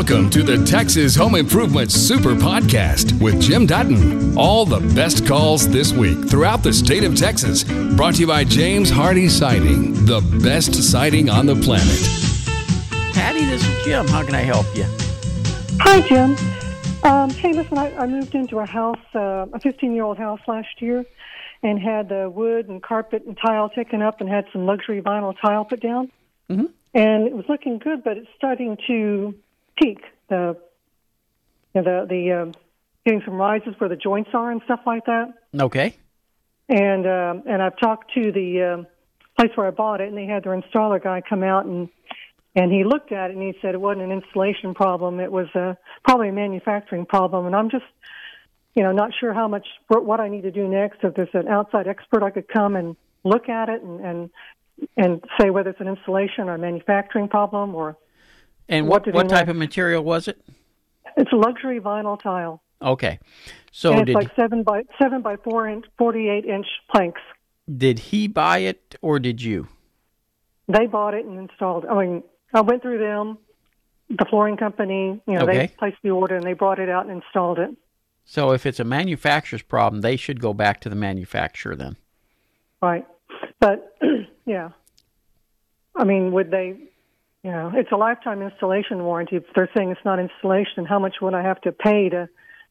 Welcome to the Texas Home Improvement Super Podcast with Jim Dutton. All the best calls this week throughout the state of Texas. Brought to you by James Hardie Siding, the best siding on the planet. Patty, this is Jim. How can I help you? Hi, Jim. Um, hey, listen, I, I moved into a house, uh, a 15 year old house last year, and had the wood and carpet and tile taken up and had some luxury vinyl tile put down. Mm-hmm. And it was looking good, but it's starting to peak. The, you know, the, the, um, getting some rises where the joints are and stuff like that. Okay. And, um, and I've talked to the, um, place where I bought it and they had their installer guy come out and and he looked at it and he said it wasn't an installation problem. It was a, probably a manufacturing problem. And I'm just, you know, not sure how much, what I need to do next. If there's an outside expert I could come and look at it and, and, and say whether it's an installation or a manufacturing problem or. And What what, what, type of material was it? It's luxury vinyl tile. Okay. So and it's did like seven by, seven by four inch, 48 inch planks. did he buy it or did you? They bought it and installed. I mean, I went through them, the flooring company. You know, Okay. they placed the order and they brought it out and installed it. So if it's a manufacturer's problem, they should go back to the manufacturer then. Right. But yeah, I mean, would they? Know, it's a lifetime installation warranty. If they're saying it's not installation, how much would I have to pay to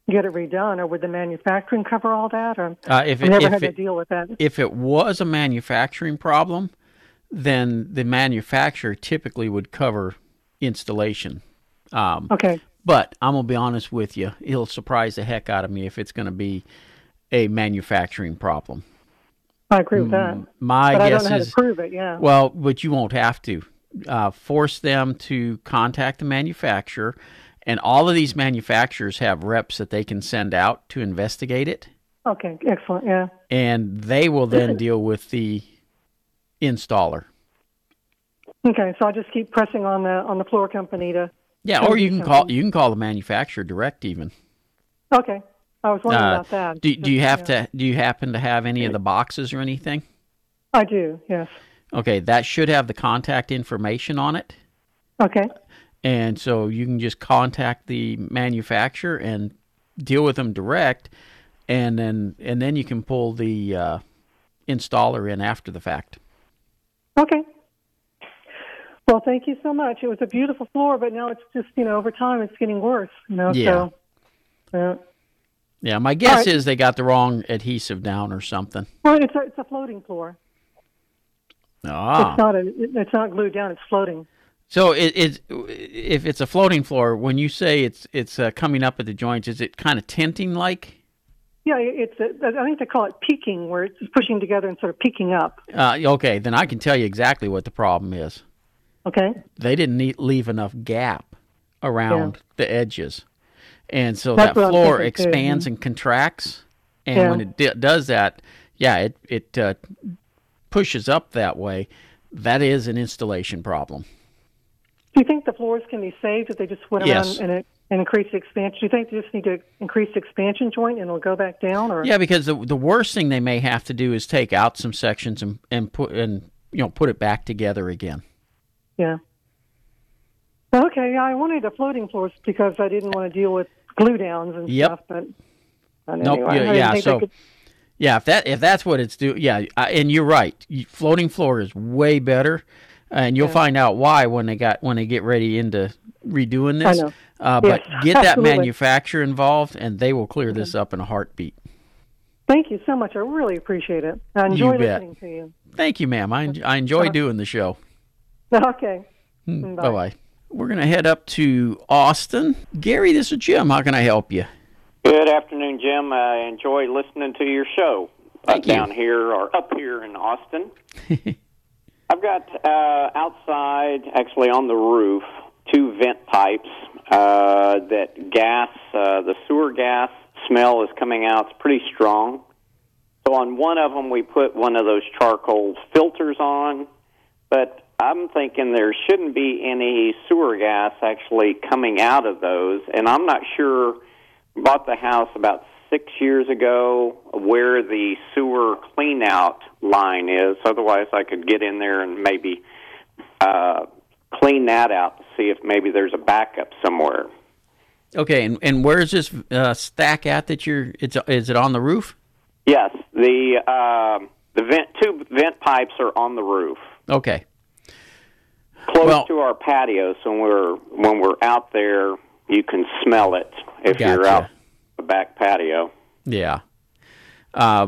get it redone, or would the manufacturing cover all that? Or Uh, if I it, never if had it, to deal with that. if it was a manufacturing problem, then the manufacturer typically would cover installation. Um, Okay. But I'm gonna be honest with you, it'll surprise the heck out of me if it's gonna be a manufacturing problem. I agree with that. My But I don't guess know how is to prove it. Yeah. well, but you won't have to uh, force them to contact the manufacturer, and all of these manufacturers have reps that they can send out to investigate it, Okay. Excellent. Yeah. and they will then deal with the installer. Okay. So I just keep pressing on the on the floor company to. Yeah, or you can call you can call the manufacturer direct even. Okay. I was wondering Uh, about that. Do, do you have yeah. to do you happen to have any of the boxes or anything? I do. Yes. Okay, that should have the contact information on it. Okay. And so you can just contact the manufacturer and deal with them direct, and then and then you can pull the uh, installer in after the fact. Okay. Well, thank you so much. It was a beautiful floor, but now it's just you know over time it's getting worse. You know. Yeah. So. Yeah. Yeah, my guess right. is they got the wrong adhesive down or something. Well, it's a, it's a floating floor. Ah, It's not a it's not glued down. It's floating. so it, it's if it's a floating floor, when you say it's it's uh, coming up at the joints, is it kind of tenting like? Yeah, it's a, I think they call it peaking, where it's pushing together and sort of peaking up. Uh, okay, then I can tell you exactly what the problem is. Okay. They didn't need, leave enough gap around the edges, and so That's that floor thinking, too. expands and contracts. And Yeah. when it d- does that, yeah, it it uh, pushes up that way. That is an installation problem. Do you think the floors can be saved if they just went Yes. around and, and increase the expansion? Do you think they just need to increase the expansion joint and it'll go back down? Or Yeah, because the the worst thing they may have to do is take out some sections and and put and you know put it back together again. Yeah. Okay, I wanted the floating floors because I didn't want to deal with glue downs and Yep. stuff. But, but Nope. anyway, I yeah, yeah. So, could- yeah, if that if that's what it's do, yeah, I, and you're right. Floating floor is way better, and you'll find out why when they got when they get ready into redoing this. know. Uh, but Yes, get that manufacturer involved, and they will clear this up in a heartbeat. Thank you so much. I really appreciate it. I enjoy listening to you. Thank you, ma'am. I, I enjoy doing the show. Okay. Bye Bye. bye. We're gonna head up to Austin. Gary, this is Jim. How can I help you? Good afternoon, Jim. I enjoy listening to your show Thank uh, you. down here or up here in Austin. I've got uh, outside, actually on the roof, two vent pipes uh, that gas, uh, the sewer gas smell is coming out. It's pretty strong. So on one of them, we put one of those charcoal filters on, but I'm thinking there shouldn't be any sewer gas actually coming out of those, and I'm not sure. Bought the house about six years ago where the sewer clean out line is. Otherwise, I could get in there and maybe uh, clean that out to see if maybe there's a backup somewhere. Okay, and and where is this uh, stack at that you're? It's is it on the roof? Yes, the uh, the vent two vent pipes are on the roof, Okay. close Well- to our patio. So when we're when we're out there, you can smell it if you're Gotcha. out the back patio. Yeah. Uh,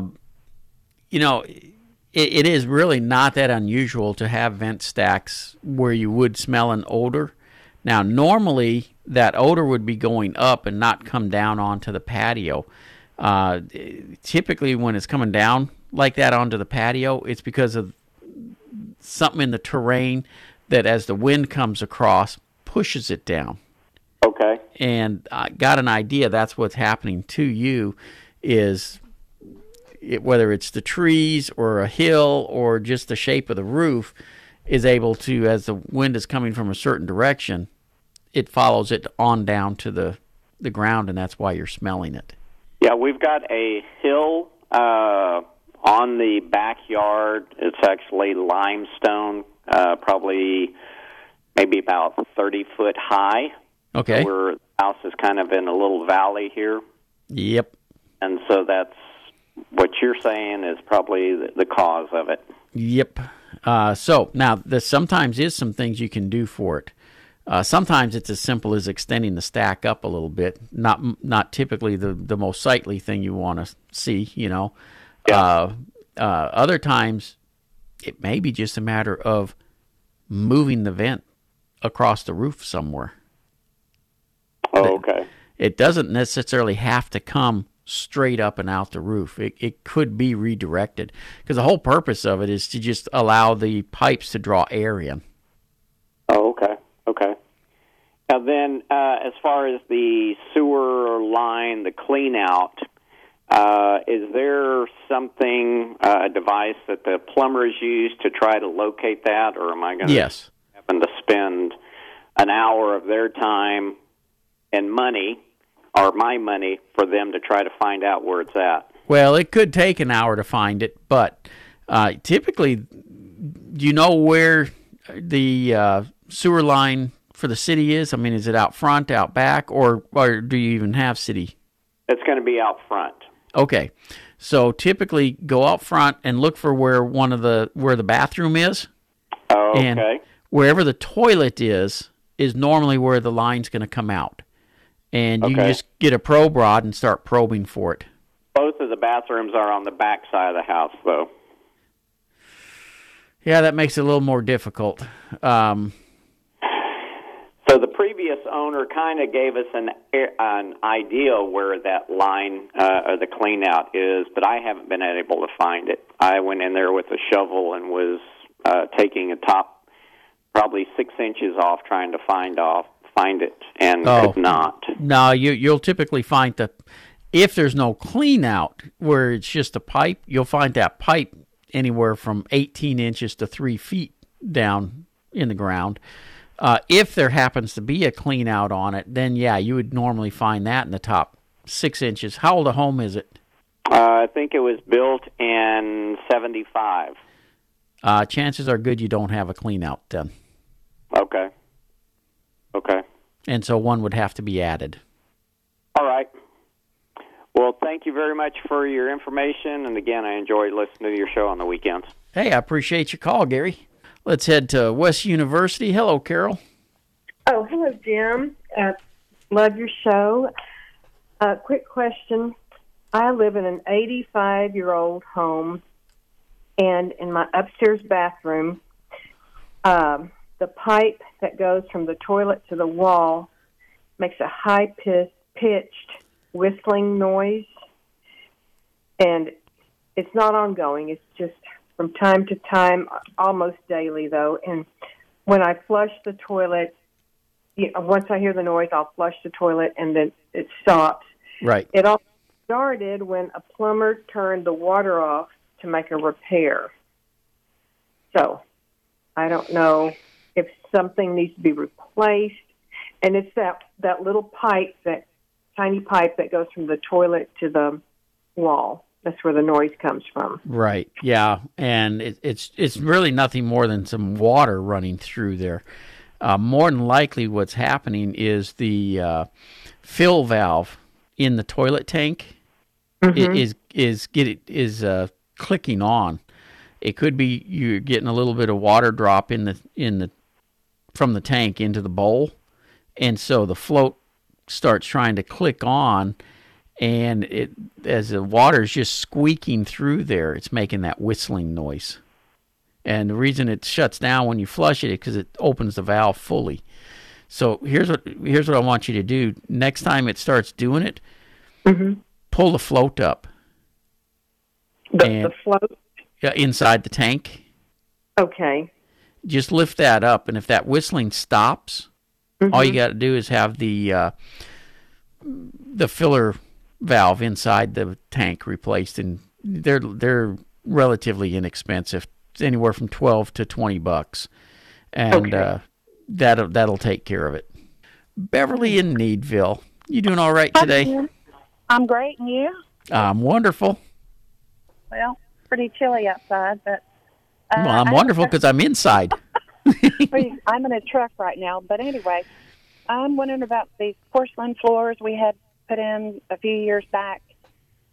you know, it, it is really not that unusual to have vent stacks where you would smell an odor. Now, normally that odor would be going up and not come down onto the patio. Uh, typically, when it's coming down like that onto the patio, it's because of something in the terrain that, as the wind comes across, pushes it down Okay. And I got an idea that's what's happening to you is it, whether it's the trees or a hill or just the shape of the roof is able to as the wind is coming from a certain direction it follows it on down to the the ground and that's why you're smelling it Yeah, we've got a hill uh, on the backyard. It's actually limestone, uh, probably maybe about thirty foot high. okay Where the house is kind of in a little valley here, yep and so that's what you're saying is probably the, cause of it. Yep. Uh, so now there sometimes is some things you can do for it. Uh, sometimes it's as simple as extending the stack up a little bit. Not not typically the the most sightly thing you want to see. You know. Uh, uh, other times, it may be just a matter of moving the vent across the roof somewhere. Oh, okay. It doesn't necessarily have to come straight up and out the roof. It, it could be redirected because the whole purpose of it is to just allow the pipes to draw air in. Oh, okay. Okay. Now then, uh, as far as the sewer line, the clean out, uh, is there something, uh, a device that the plumbers use to try to locate that, or am I going to Yes. happen to spend an hour of their time and money, or my money, for them to try to find out where it's at? Well, it could take an hour to find it, but uh, typically, do you know where the uh, sewer line for the city is? I mean, is it out front, out back, or, or do you even have city? It's going to be out front. Okay. So typically go out front and look for where one of the where the bathroom is. Oh, And okay. wherever the toilet is is normally where the line's going to come out. And you can just get a probe rod and start probing for it. Both of the bathrooms are on the back side of the house, though. Yeah, that makes it a little more difficult. Um, So the previous owner kind of gave us an an idea where that line uh, or the clean out is, but I haven't been able to find it. I went in there with a shovel and was uh, taking a top probably six inches off trying to find off find it and Oh. could not. no, you you'll typically find the if there's no clean out where it's just a pipe, you'll find that pipe anywhere from 18 inches to three feet down in the ground. Uh, if there happens to be a clean out on it, then yeah, you would normally find that in the top six inches. How old a home is it? Uh, I think it was built in '75. Uh, chances are good you don't have a clean out then. Okay. Okay. And so one would have to be added. All right. Well, thank you very much for your information, and again, I enjoy listening to your show on the weekends. Hey, I appreciate your call, Gary. Let's head to West University. Hello, Carol. Oh, hello, Jim. Uh, love your show. Uh, quick question. I live in an 85 year old home, and in my upstairs bathroom, um, the pipe that goes from the toilet to the wall makes a high pitched whistling noise. And it's not ongoing, it's just from time to time, almost daily, though. And when I flush the toilet, you know, once I hear the noise, I'll flush the toilet and then it stops. Right. It all started when a plumber turned the water off to make a repair. So I don't know if something needs to be replaced. And it's that, that little pipe, that tiny pipe that goes from the toilet to the wall. That's where the noise comes from. Right. Yeah, and it, it's it's really nothing more than some water running through there. uh, more than likely what's happening is the uh, fill valve in the toilet tank Mm-hmm. is is get it is uh, clicking on. It could be you're getting a little bit of water drop in the in the from the tank into the bowl, and so the float starts trying to click on, and it as the water's just squeaking through there, it's making that whistling noise. And the reason it shuts down when you flush it is because it opens the valve fully. So here's what here's what I want you to do. Next time it starts doing it, pull the float up The, the float. uh, inside the tank. Okay. Just lift that up, and if that whistling stops, all you got to do is have the uh, the filler valve inside the tank replaced, and they're they're relatively inexpensive, It's anywhere from twelve to twenty bucks, and Okay. uh, that'll that'll take care of it. Beverly in Needville, you doing all right today? I'm great, and you? I'm wonderful. Well, pretty chilly outside, but Well, I'm I- wonderful because I'm inside. I'm in a truck right now. But anyway, I'm wondering about these porcelain floors we had put in a few years back.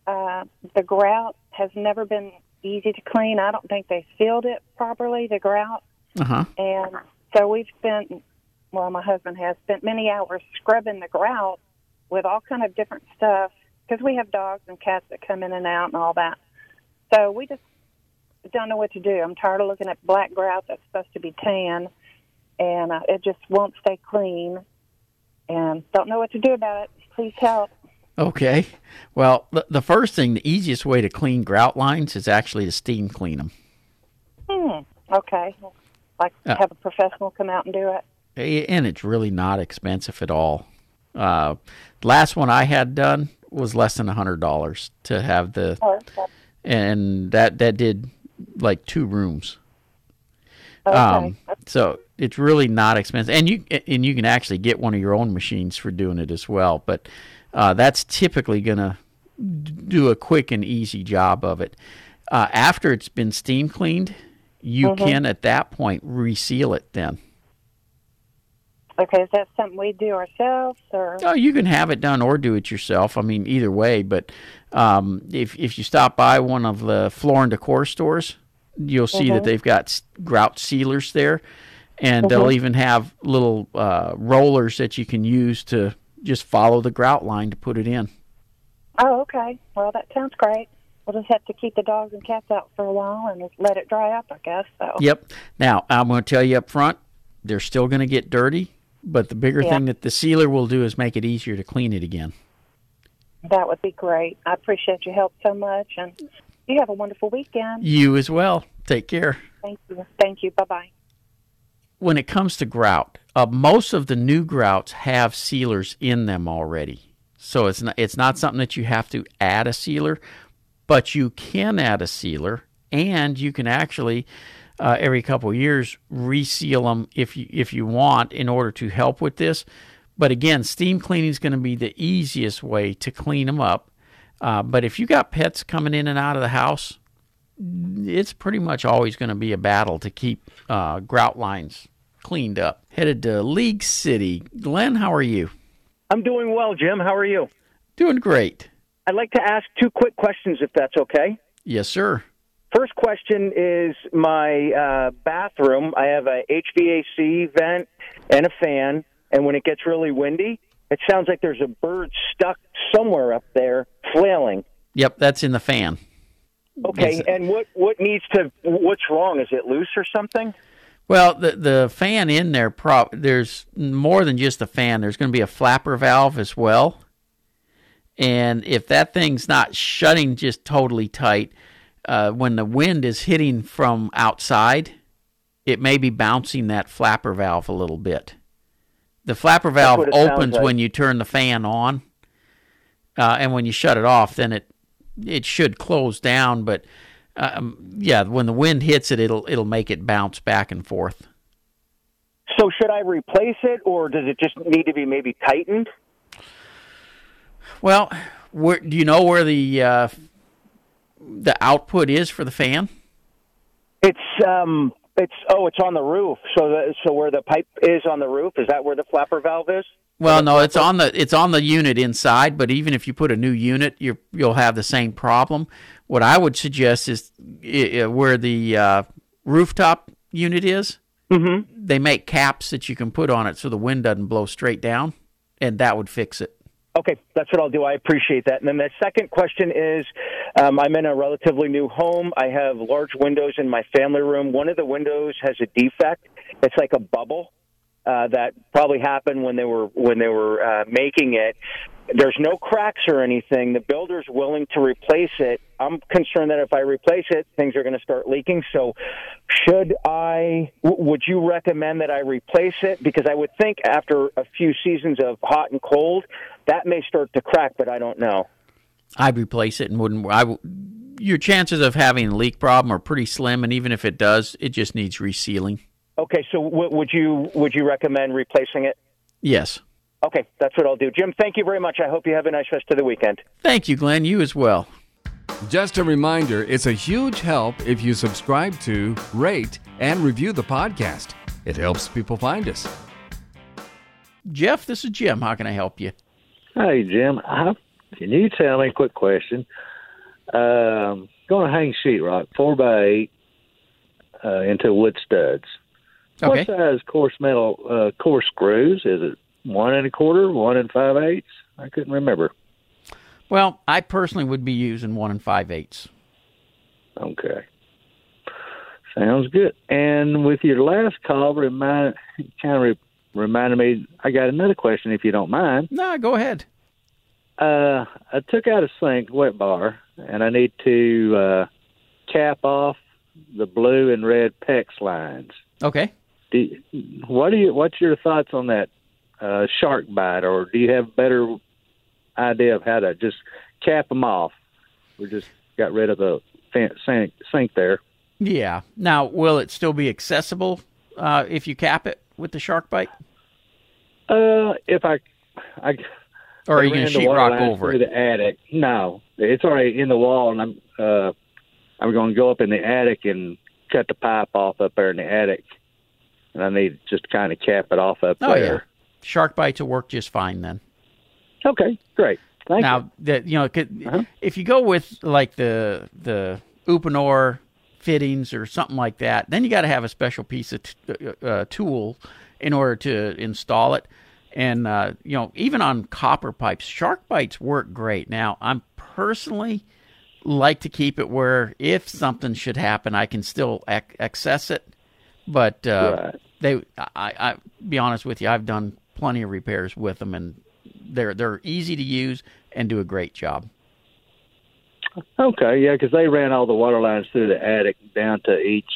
Uh, the grout has never been easy to clean. I don't think they sealed it properly, the grout, Uh huh. and so we've spent. Well, my husband has spent many hours scrubbing the grout with all kind of different stuff because we have dogs and cats that come in and out and all that. So we just don't know what to do. I'm tired of looking at black grout that's supposed to be tan, and uh, it just won't stay clean. And don't know what to do about it. Please help. Okay. Well, the, the first thing, the easiest way to clean grout lines is actually to steam clean them. Hmm. Okay. Like Uh. have a professional come out and do it. And it's really not expensive at all. Uh, last one I had done was less than a hundred dollars to have the, Oh, okay. and that that did like two rooms. Okay. Um, so it's really not expensive, and you and you can actually get one of your own machines for doing it as well. But uh, that's typically going to do a quick and easy job of it. Uh, after it's been steam cleaned, you can at that point reseal it. Then, okay. Is that something we do ourselves, or oh, you can have it done or do it yourself. I mean, either way. But um, if if you stop by one of the floor and decor stores, you'll see that they've got grout sealers there, and they'll even have little uh, rollers that you can use to just follow the grout line to put it in. Oh, okay. Well, that sounds great. We'll just have to keep the dogs and cats out for a while and let it dry up, I guess. So. Yep. Now I'm going to tell you up front, they're still going to get dirty, but the bigger Yeah. thing that the sealer will do is make it easier to clean it again. That would be great. I appreciate your help so much, and you have a wonderful weekend. You as well. Take care. Thank you. Thank you. Bye bye. when it comes to grout, uh, most of the new grouts have sealers in them already. So it's not it's not something that you have to add a sealer, but you can add a sealer, and you can actually uh, every couple of years reseal them if you if you want in order to help with this. But again, steam cleaning is going to be the easiest way to clean them up. Uh, but if you got pets coming in and out of the house, it's pretty much always going to be a battle to keep uh, grout lines cleaned up. Headed to League City. Glenn, how are you? I'm doing well, Jim. How are you? Doing great. I'd like to ask two quick questions, if that's okay. Yes, sir. First question is my uh, bathroom. I have a HVAC vent and a fan, and when it gets really windy, it sounds like there's a bird stuck somewhere up there flailing. Yep, that's in the fan. Okay, and what what needs to what's wrong? Is it loose or something? Well, the the fan in there, pro- there's more than just a fan. There's going to be a flapper valve as well. And if that thing's not shutting just totally tight, uh, when the wind is hitting from outside, it may be bouncing that flapper valve a little bit. The flapper valve what it sounds opens like. when you turn the fan on, uh, and when you shut it off, then it it should close down. But um, yeah, when the wind hits it, it'll it'll make it bounce back and forth. So should I replace it, or does it just need to be maybe tightened? Well, where do you know where the uh, the output is for the fan? It's um, It's oh, it's on the roof. So the, so where the pipe is on the roof is that where the flapper valve is? Well, no, it's on the it's on the unit inside. But even if you put a new unit, you you'll have the same problem. What I would suggest is i- where the uh, rooftop unit is. Mm-hmm. They make caps that you can put on it so the wind doesn't blow straight down, and that would fix it. Okay, that's what I'll do. I appreciate that. And then the second question is um, I'm in a relatively new home. I have large windows in my family room. One of the windows has a defect. It's like a bubble uh, that probably happened when they were when they were uh, making it. There's no cracks or anything. The builder's willing to replace it. I'm concerned that if I replace it, things are going to start leaking. So, should I? W- would you recommend that I replace it? Because I would think after a few seasons of hot and cold, that may start to crack, but I don't know. I'd replace it and wouldn't. I, w- your chances of having a leak problem are pretty slim, and even if it does, it just needs resealing. Okay, so w- would you would you recommend replacing it? Yes. Okay, that's what I'll do. Jim, thank you very much. I hope you have a nice rest of the weekend. Thank you, Glenn. You as well. Just a reminder it's a huge help if you subscribe to, rate, and review the podcast. It helps people find us. Jeff, this is Jim. How can I help you? Hey, Jim. I, can you tell me, a quick question? Um, going to hang sheetrock, 4 by 8 uh, into wood studs. Okay. What size coarse metal uh, coarse screws? Is it one and a quarter, one and five eighths? I couldn't remember. Well, I personally would be using one and five eighths. Okay. Sounds good. And with your last call, remind kind of reminded me. I got another question, if you don't mind. No, go ahead. Uh, I took out a sink wet bar, and I need to uh, cap off the blue and red PEX lines. Okay. Do, what do you? What's your thoughts on that uh, shark bite, or do you have a better idea of how to just cap them off? We just got rid of the sink, sink there. Yeah. Now, will it still be accessible uh, if you cap it with the shark bite, Uh, if I, I or are you I going ran to sheetrock over it? the attic. No, it's already in the wall, and I'm uh, I'm going to go up in the attic and cut the pipe off up there in the attic, and I need just to kind of cap it off up there. Oh yeah. Shark bites will work just fine then. Okay, great. Thank you. now that you know, could, Uh-huh. if you go with like the the Uponor fittings or something like that, then you got to have a special piece of t- uh, uh, tool in order to install it. And uh, you know, even on copper pipes, shark bites work great. Now, I'm personally like to keep it where if something should happen, I can still ac- access it. But uh, Right. they, I, I be honest with you, I've done plenty of repairs with them, and they're they're easy to use and do a great job. Okay, yeah, because they ran all the water lines through the attic down to each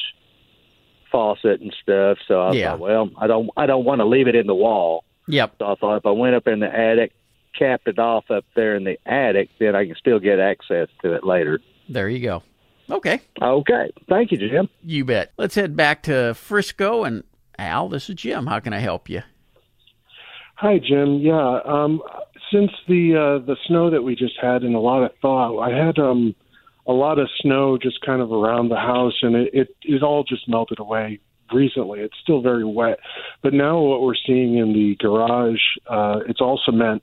faucet and stuff. So I Yeah. thought, well, I don't, I don't want to leave it in the wall. Yep. So I thought if I went up in the attic, capped it off up there in the attic, then I can still get access to it later. There you go. Okay, Okay, thank you, Jim. you bet. Let's head back to Frisco and Al. This is Jim. How can I help you? Hi, Jim. Yeah, um, since the uh, the snow that we just had and a lot of thaw, I had um, a lot of snow just kind of around the house, and it, it it all just melted away recently. It's still very wet, but now what we're seeing in the garage, uh, it's all cement.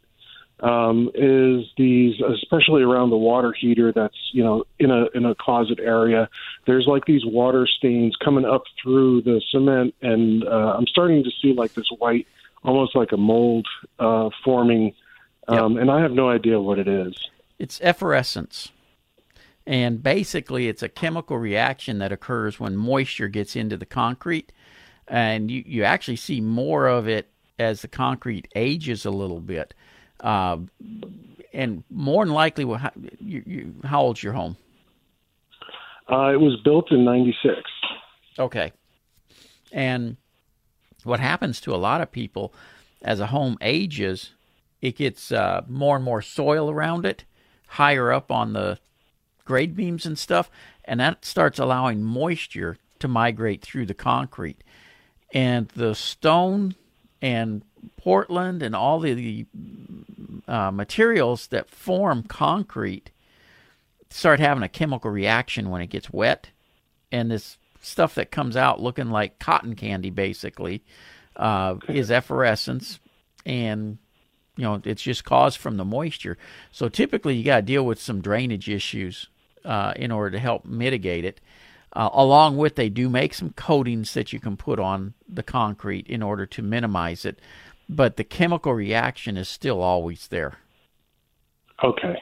Um, is these especially around the water heater that's you know in a in a closet area there's like these water stains coming up through the cement and uh, i'm starting to see like this white almost like a mold uh, forming, um, and I have no idea what it is. It's effervescence. And basically, it's a chemical reaction that occurs when moisture gets into the concrete. And you, you actually see more of it as the concrete ages a little bit. Uh, and more than likely, well, how, you, you, how old's your home? Uh, it was built in '96. Okay. And what happens to a lot of people as a home ages, it gets uh, more and more soil around it, higher up on the grade beams and stuff, and that starts allowing moisture to migrate through the concrete. And the stone and Portland and all the, the uh, materials that form concrete start having a chemical reaction when it gets wet, and this stuff that comes out looking like cotton candy, basically, uh, is effervescence, and you know it's just caused from the moisture. So typically, you got to deal with some drainage issues uh, in order to help mitigate it. Uh, along with, they do make some coatings that you can put on the concrete in order to minimize it, but the chemical reaction is still always there. Okay.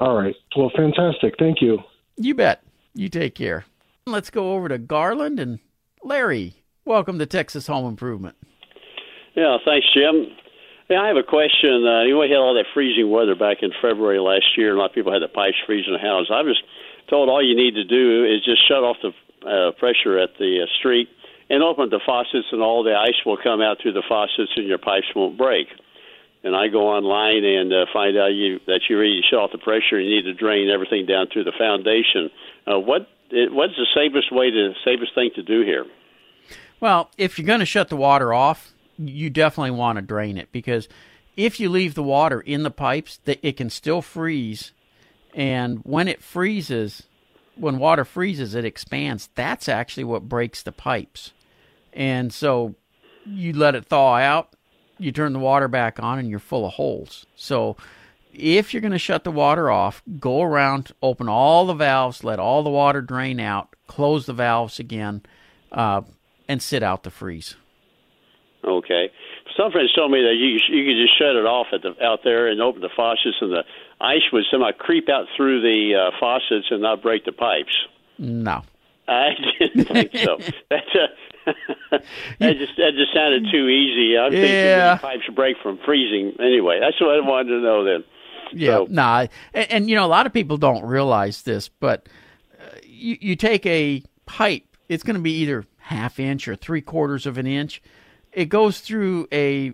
All right. Well, fantastic. Thank you. You bet. You take care. Let's go over to Garland and Larry. Welcome to Texas Home Improvement. Yeah, thanks, Jim. Yeah, I have a question. Uh, you know, we had all that freezing weather back in February last year. A lot of people had the pipes freezing the house. I was told all you need to do is just shut off the uh, pressure at the uh, street and open the faucets, and all the ice will come out through the faucets, and your pipes won't break. And I go online and uh, find out you that you really shut off the pressure. You need to drain everything down through the foundation. Uh, what what's the safest way to safest thing to do here? Well, if you're going to shut the water off, you definitely want to drain it because if you leave the water in the pipes, it can still freeze, and when it freezes, when water freezes, it expands. That's actually what breaks the pipes, and so you let it thaw out. You turn the water back on, and you're full of holes. So if you're going to shut the water off, go around, open all the valves, let all the water drain out, close the valves again, uh, and sit out the freeze. Okay. Some friends told me that you you could just shut it off at the out there and open the faucets, and the ice would somehow creep out through the uh, faucets and not break the pipes. No. I didn't think so. That's a, that just that just sounded too easy. I'm yeah. thinking pipes break from freezing. Anyway, that's what I wanted to know then. Yeah, so. nah, and, and, you know a lot of people don't realize this, but uh, you you take a pipe, it's going to be either half inch or three quarters of an inch. It goes through a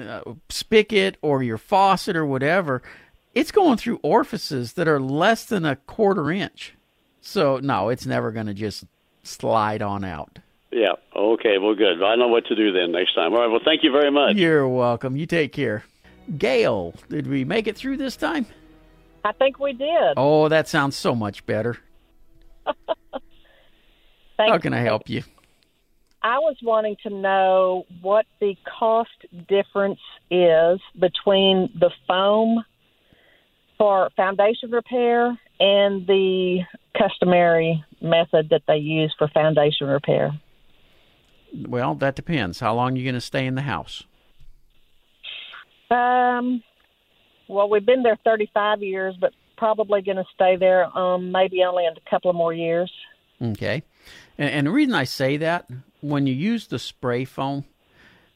uh, spigot or your faucet or whatever. It's going through orifices that are less than a quarter inch. So no, it's never going to just slide on out. Yeah. Okay. Well, good. I know what to do then next time. All right. Well, thank you very much. You're welcome. You take care. Gail, did we make it through this time? I think we did. Oh, that sounds so much better. How can I help you? I was wanting to know what the cost difference is between the foam for foundation repair and the customary method that they use for foundation repair. Well, that depends. How long are you going to stay in the house? Um, well, we've been there 35 years, but probably going to stay there um, maybe only in a couple of more years. Okay. And, and the reason I say that, when you use the spray foam,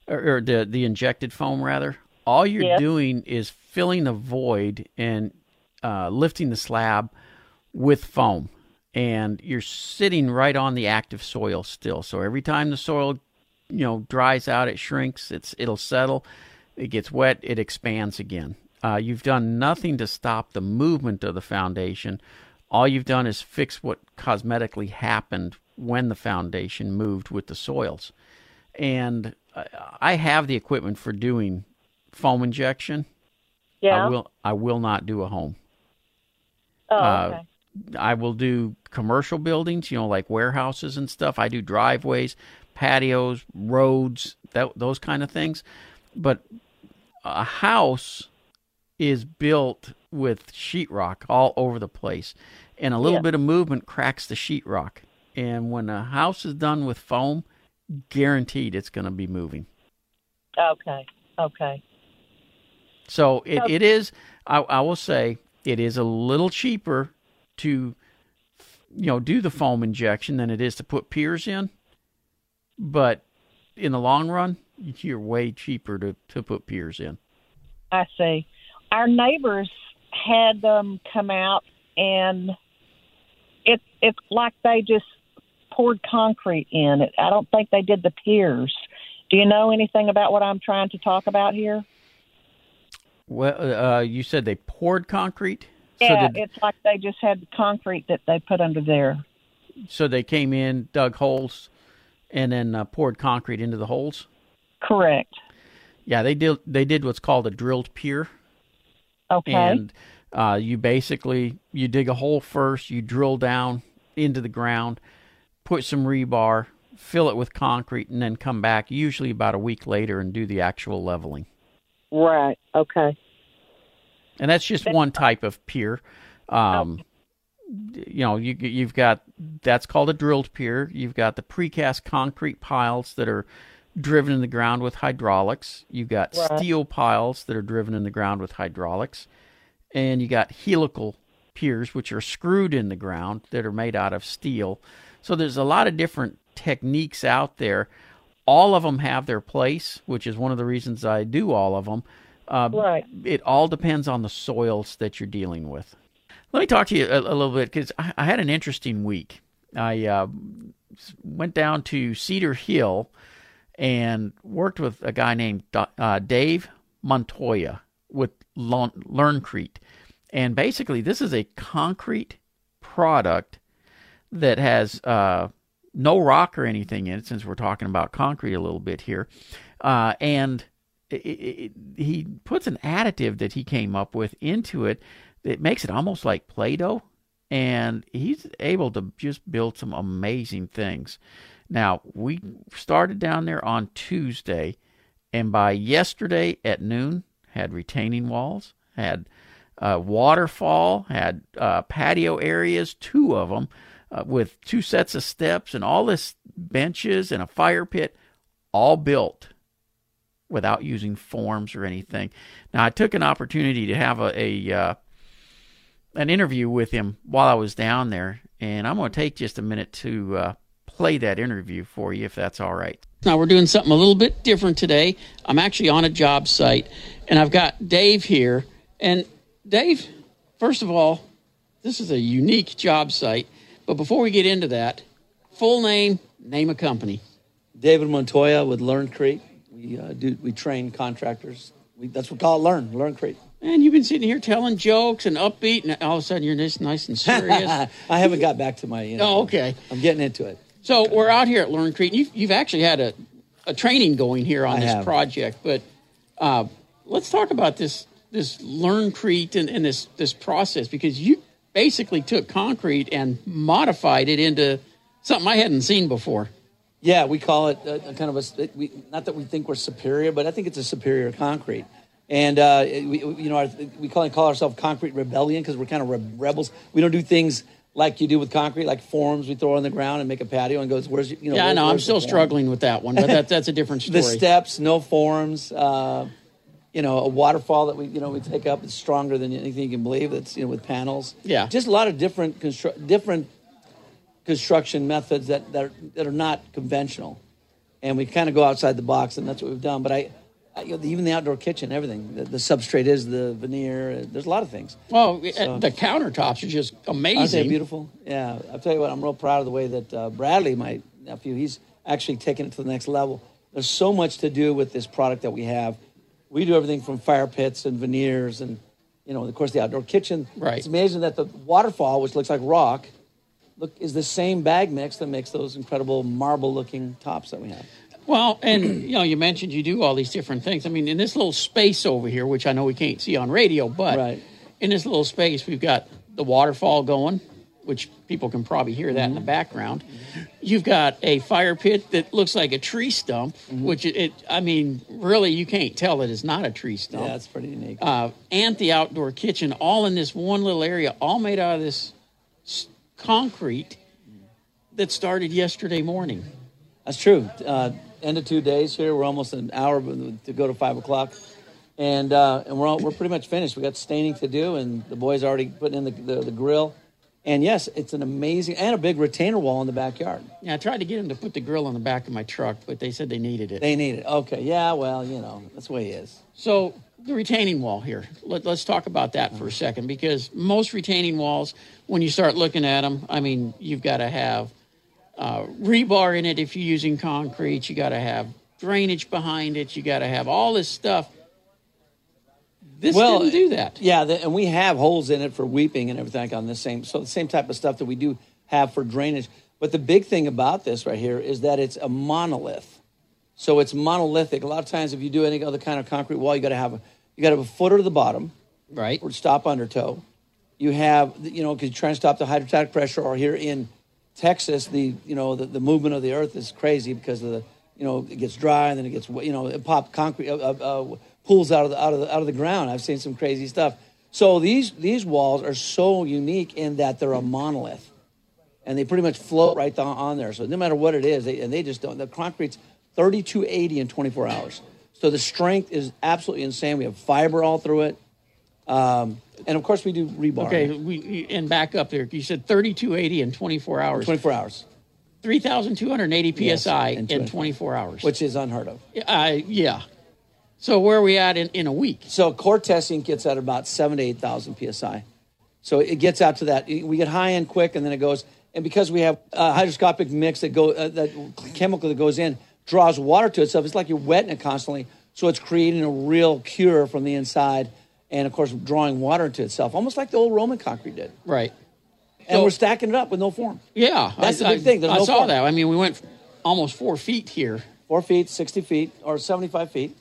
or, or the, the injected foam rather, all you're yes. doing is filling the void and uh, lifting the slab with foam. And you're sitting right on the active soil still. So every time the soil, you know, dries out, it shrinks. It's it'll settle it gets wet, it expands again. Uh, you've done nothing to stop the movement of the foundation. All you've done is fix what cosmetically happened when the foundation moved with the soils. And I have the equipment for doing foam injection. Yeah. I will I will not do a home. Oh, uh. I will do commercial buildings, you know, like warehouses and stuff. I do driveways, patios, roads, that, those kind of things. But a house is built with sheetrock all over the place, and a little yeah. bit of movement cracks the sheetrock. And when a house is done with foam, guaranteed it's going to be moving. Okay. Okay. So it, it is. I, I will say it is a little cheaper to you know do the foam injection than it is to put piers in, but in the long run, you're way cheaper to, to put piers in. I see. Our neighbors had them come out, and it it's like they just poured concrete in it. I don't think they did the piers. Do you know anything about what I'm trying to talk about here? Well, uh, you said they poured concrete. Yeah, so did, it's like they just had the concrete that they put under there. So they came in, dug holes, and then uh, poured concrete into the holes. Correct. Yeah, they did. They did what's called a drilled pier. Okay. And uh, you basically you dig a hole first, you drill down into the ground, put some rebar, fill it with concrete, and then come back usually about a week later and do the actual leveling. Right. Okay. And that's just one type of pier. Um, you know, you you've got that's called a drilled pier. You've got the precast concrete piles that are driven in the ground with hydraulics. You've got Right. steel piles that are driven in the ground with hydraulics, and you got helical piers which are screwed in the ground that are made out of steel. So there's a lot of different techniques out there. All of them have their place, which is one of the reasons I do all of them. Uh, Right. It all depends on the soils that you're dealing with. Let me talk to you a, a little bit because I, I had an interesting week. I uh, went down to Cedar Hill and worked with a guy named uh, Dave Montoya with Learncrete. And basically, this is a concrete product that has uh, no rock or anything in it, since we're talking about concrete a little bit here. Uh, and it, it, he puts an additive that he came up with into it that makes it almost like Play Doh. And he's able to just build some amazing things. Now, we started down there on Tuesday, and by yesterday at noon, had retaining walls, had uh, waterfall, had uh, patio areas, two of them, uh, with two sets of steps and all this benches and a fire pit, all built without using forms or anything. Now, I took an opportunity to have a, a uh, an interview with him while I was down there, and I'm going to take just a minute to uh, play that interview for you, if that's all right. Now, we're doing something a little bit different today. I'm actually on a job site, and I've got Dave here. And Dave, first of all, this is a unique job site. But before we get into that, full name, name of company. David Montoya with Learn Crete. We uh, do we train contractors. We, that's what we call it Learn Learn Crete. And you've been sitting here telling jokes and upbeat, and all of a sudden you're just nice and serious. I haven't got back to my. You know, Oh, okay. I'm getting into it. So we're out here at Learn Crete. You've, you've actually had a, a training going here on I this have. project, but uh, let's talk about this this Learn Crete and, and this this process because you basically took concrete and modified it into something I hadn't seen before. Yeah, we call it uh, a kind of a. We, not that we think we're superior, but I think it's a superior concrete. And uh, we, you know, our, we call, call ourselves concrete rebellion because we're kind of re- rebels. We don't do things like you do with concrete, like forms we throw on the ground and make a patio and goes, "Where's your-" you know?" yeah, I know. I'm still struggling with that one, but that, that's a different story. the steps, no forms. Uh, you know, a waterfall that we you know we take up is stronger than anything you can believe. It's you know with panels. Yeah. just a lot of different constru- different construction methods that that are, that are not conventional, and we kind of go outside the box, and that's what we've done. But I. You know, even the outdoor kitchen, everything. The, the substrate is the veneer. uh, There's a lot of things. Well, So- the countertops are just amazing. Aren't they beautiful? Yeah, I'll tell you what, I'm real proud of the way that uh, Bradley, my nephew, he's actually taken it to the next level. There's so much to do with this product that we have. We do everything from fire pits and veneers and, you know, of course, the outdoor kitchen. Right. It's amazing that the waterfall, which looks like rock, look is the same bag mix that makes those incredible marble-looking tops that we have. Well, and you know, you mentioned you do all these different things. I mean, in this little space over here, which I know we can't see on radio, but Right. in this little space, we've got the waterfall going, which people can probably hear that in the Mm-hmm. background. You've got a fire pit that looks like a tree stump, Mm-hmm. which it, it, I mean, really, you can't tell that it's not a tree stump. Yeah, it's pretty unique. uh, and the outdoor kitchen, all in this one little area, all made out of this s- concrete that started yesterday morning. That's true. Uh, end of two days here. We're almost an hour to go to five o'clock, and uh, and we're all, we're pretty much finished. We got staining to do, and the boys already putting in the, the, the grill. And yes, it's an amazing and a big retainer wall in the backyard. Yeah, I tried to get them to put the grill on the back of my truck, but they said they needed it. They need it. Okay, yeah. Well, you know that's the way it is. So the retaining wall here. Let, us talk about that for a second because most retaining walls, when you start looking at them, I mean, you've got to have uh, rebar in it if you're using concrete. You got to have drainage behind it. You got to have all this stuff. This didn't do that. Yeah, the, and we have holes in it for weeping and everything like on the same. So the same type of stuff that we do have for drainage. But the big thing about this right here is that it's a monolith. So it's monolithic. A lot of times, if you do any other kind of concrete wall, you got to have a you got to have a footer to the bottom, right, or stop undertow. You have you know because you're trying to stop the hydrostatic pressure, or here in Texas, the you know the, the movement of the earth is crazy because of the you know it gets dry and then it gets you know it pop concrete uh, uh, uh, pools out of the out of the out of the ground. I've seen some crazy stuff. So these these walls are so unique in that they're a monolith, and they pretty much float right on, on there. So no matter what it is, they, and they just don't. The concrete's thirty two eighty in twenty four hours. So the strength is absolutely insane. We have fiber all through it. Um, and of course, we do rebar. Okay, we, and back up there. You said 3280 in 24 hours. 24 hours. 3,280 Yes, psi in in 24 24 hours. Which is unheard of. Uh, yeah. So where are we at in, in a week? So core testing gets at about seven to 8,000 psi. So it gets out to that. We get high end quick, and then it goes. And because we have a hydroscopic mix that go uh, that chemical that goes in draws water to itself, it's like you're wetting it constantly. So it's creating a real cure from the inside, and of course drawing water to itself, almost like the old Roman concrete did. Right. And So- we're stacking it up with no form. Yeah. That's I, the big thing. I, There's I no saw form. that. I mean, we went almost four feet here. Four feet, sixty feet, or seventy-five feet,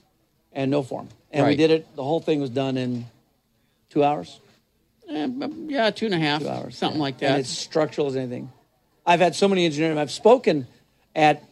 and no form. And we did it. The whole thing was done in two hours. Eh, yeah, two and a half, hours, something yeah. like And that. it's structural as anything. I've had so many engineers. I've spoken at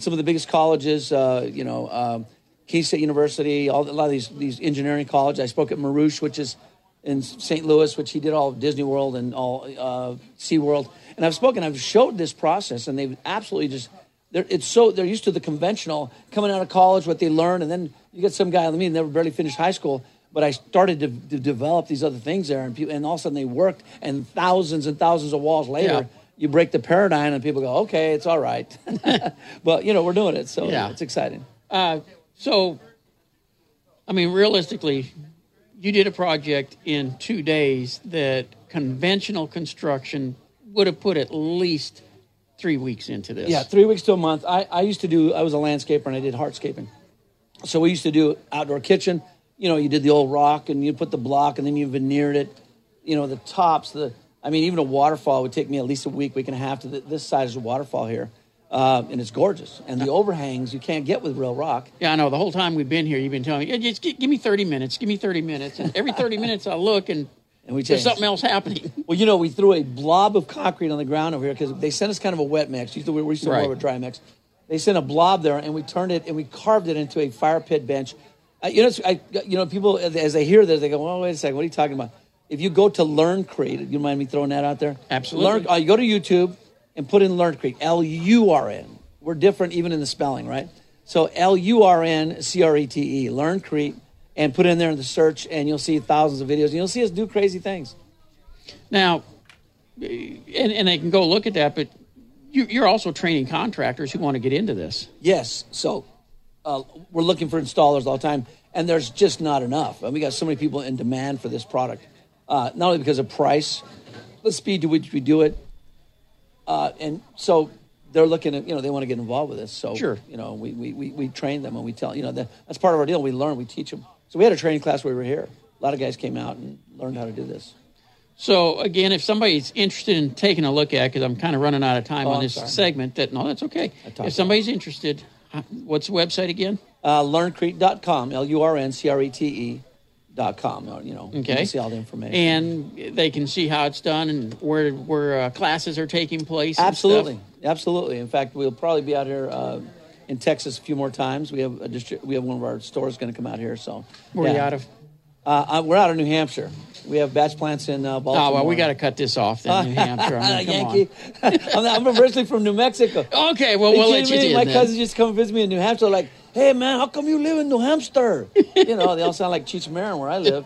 some of the biggest colleges. Uh, you know, um, Keene State University. All, a lot of these these engineering colleges. I spoke at Marouche, which is in St. Louis, which he did all of Disney World and all uh, Sea World. And I've spoken. I've showed this process, and they've absolutely just. They're, it's so they're used to the conventional coming out of college, what they learn, and then you get some guy like me never barely finished high school, but I started to, to develop these other things there, and, people, and all of a sudden they worked, and thousands and thousands of walls later, Yeah. you break the paradigm, and people go, okay, it's all right. but you know we're doing it, so Yeah. it's exciting. Uh, so, I mean, realistically, you did a project in two days that conventional construction would have put at least three weeks into this. Yeah, three weeks to a month. I, I used to do, I was a landscaper and I did hardscaping. So we used to do outdoor kitchen. You know, you did the old rock and you put the block and then you veneered it. You know, the tops, the, I mean, even a waterfall would take me at least a week, week and a half to th this size a waterfall here. Uh, and it's gorgeous. And the overhangs you can't get with real rock. Yeah, I know. The whole time we've been here, you've been telling me, "Yeah, just gi- give me 30 minutes, give me 30 minutes. And every 30 minutes I look and, And we there's changed. something else happening. Well, you know, we threw a blob of concrete on the ground over here because they sent us kind of a wet mix. Used to, we used to Right. more of a dry mix. They sent a blob there, and we turned it and we carved it into a fire pit bench. Uh, you know, I, you know, people as they hear this, they go, "Well, wait a second, what are you talking about?" If you go to LearnCrete, you mind me throwing that out there? Absolutely. Learn, uh, you go to YouTube and put in LearnCrete, L U R N. We're different even in the spelling, right? So L U R N C R E T E, LearnCrete, and put in there in the search, and you'll see thousands of videos. And you'll see us do crazy things. Now, and, and they can go look at that, but you, you're also training contractors who want to get into this. Yes. So uh, we're looking for installers all the time, and there's just not enough. And we got so many people in demand for this product, uh, not only because of price, the speed to which we do it, uh, and so they're looking at you know they want to get involved with this. So Sure. you know we, we, we, we train them and we tell you know that, that's part of our deal. We learn, we teach them. So we had a training class where we were here. A lot of guys came out and learned how to do this. So again, if somebody's interested in taking a look at, because I'm kind of running out of time Oh, on this segment, that no, that's okay. If somebody's interested, uh, what's the website again? Uh, LearnCrete.com, L U R N C R E T E dot com. Or, You know, you Okay. can see all the information. And they can see how it's done and where where uh, classes are taking place. and stuff. Absolutely, absolutely. In fact, we'll probably be out here uh, in Texas a few more times. We have a distri- we have one of our stores going to come out here. So Where are you out of? Uh, uh, we're out of New Hampshire. We have batch plants in uh, Baltimore. Oh well, we got to cut this off then, New Hampshire. I mean, Yankee. I'm, I'm originally from New Mexico. Okay, well, we'll let you My then. cousins just come visit me in New Hampshire. Like, hey man, how come you live in New Hampshire? you know, they all sound like Cheech Marin where I live.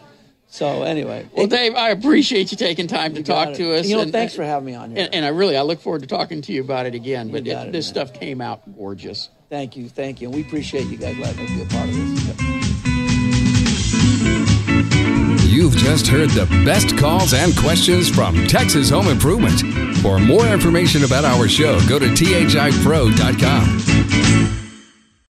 So anyway, Well, Dave, I appreciate you taking time to talk it. to us. You know, and- thanks for having me on here. And, and I really, I look forward to talking to you about it again. But it, it, this man. stuff came out gorgeous. Thank you, thank you, and we appreciate you guys letting us be a part of this. You've just heard the best calls and questions from Texas Home Improvement. For more information about our show, go to thipro.com.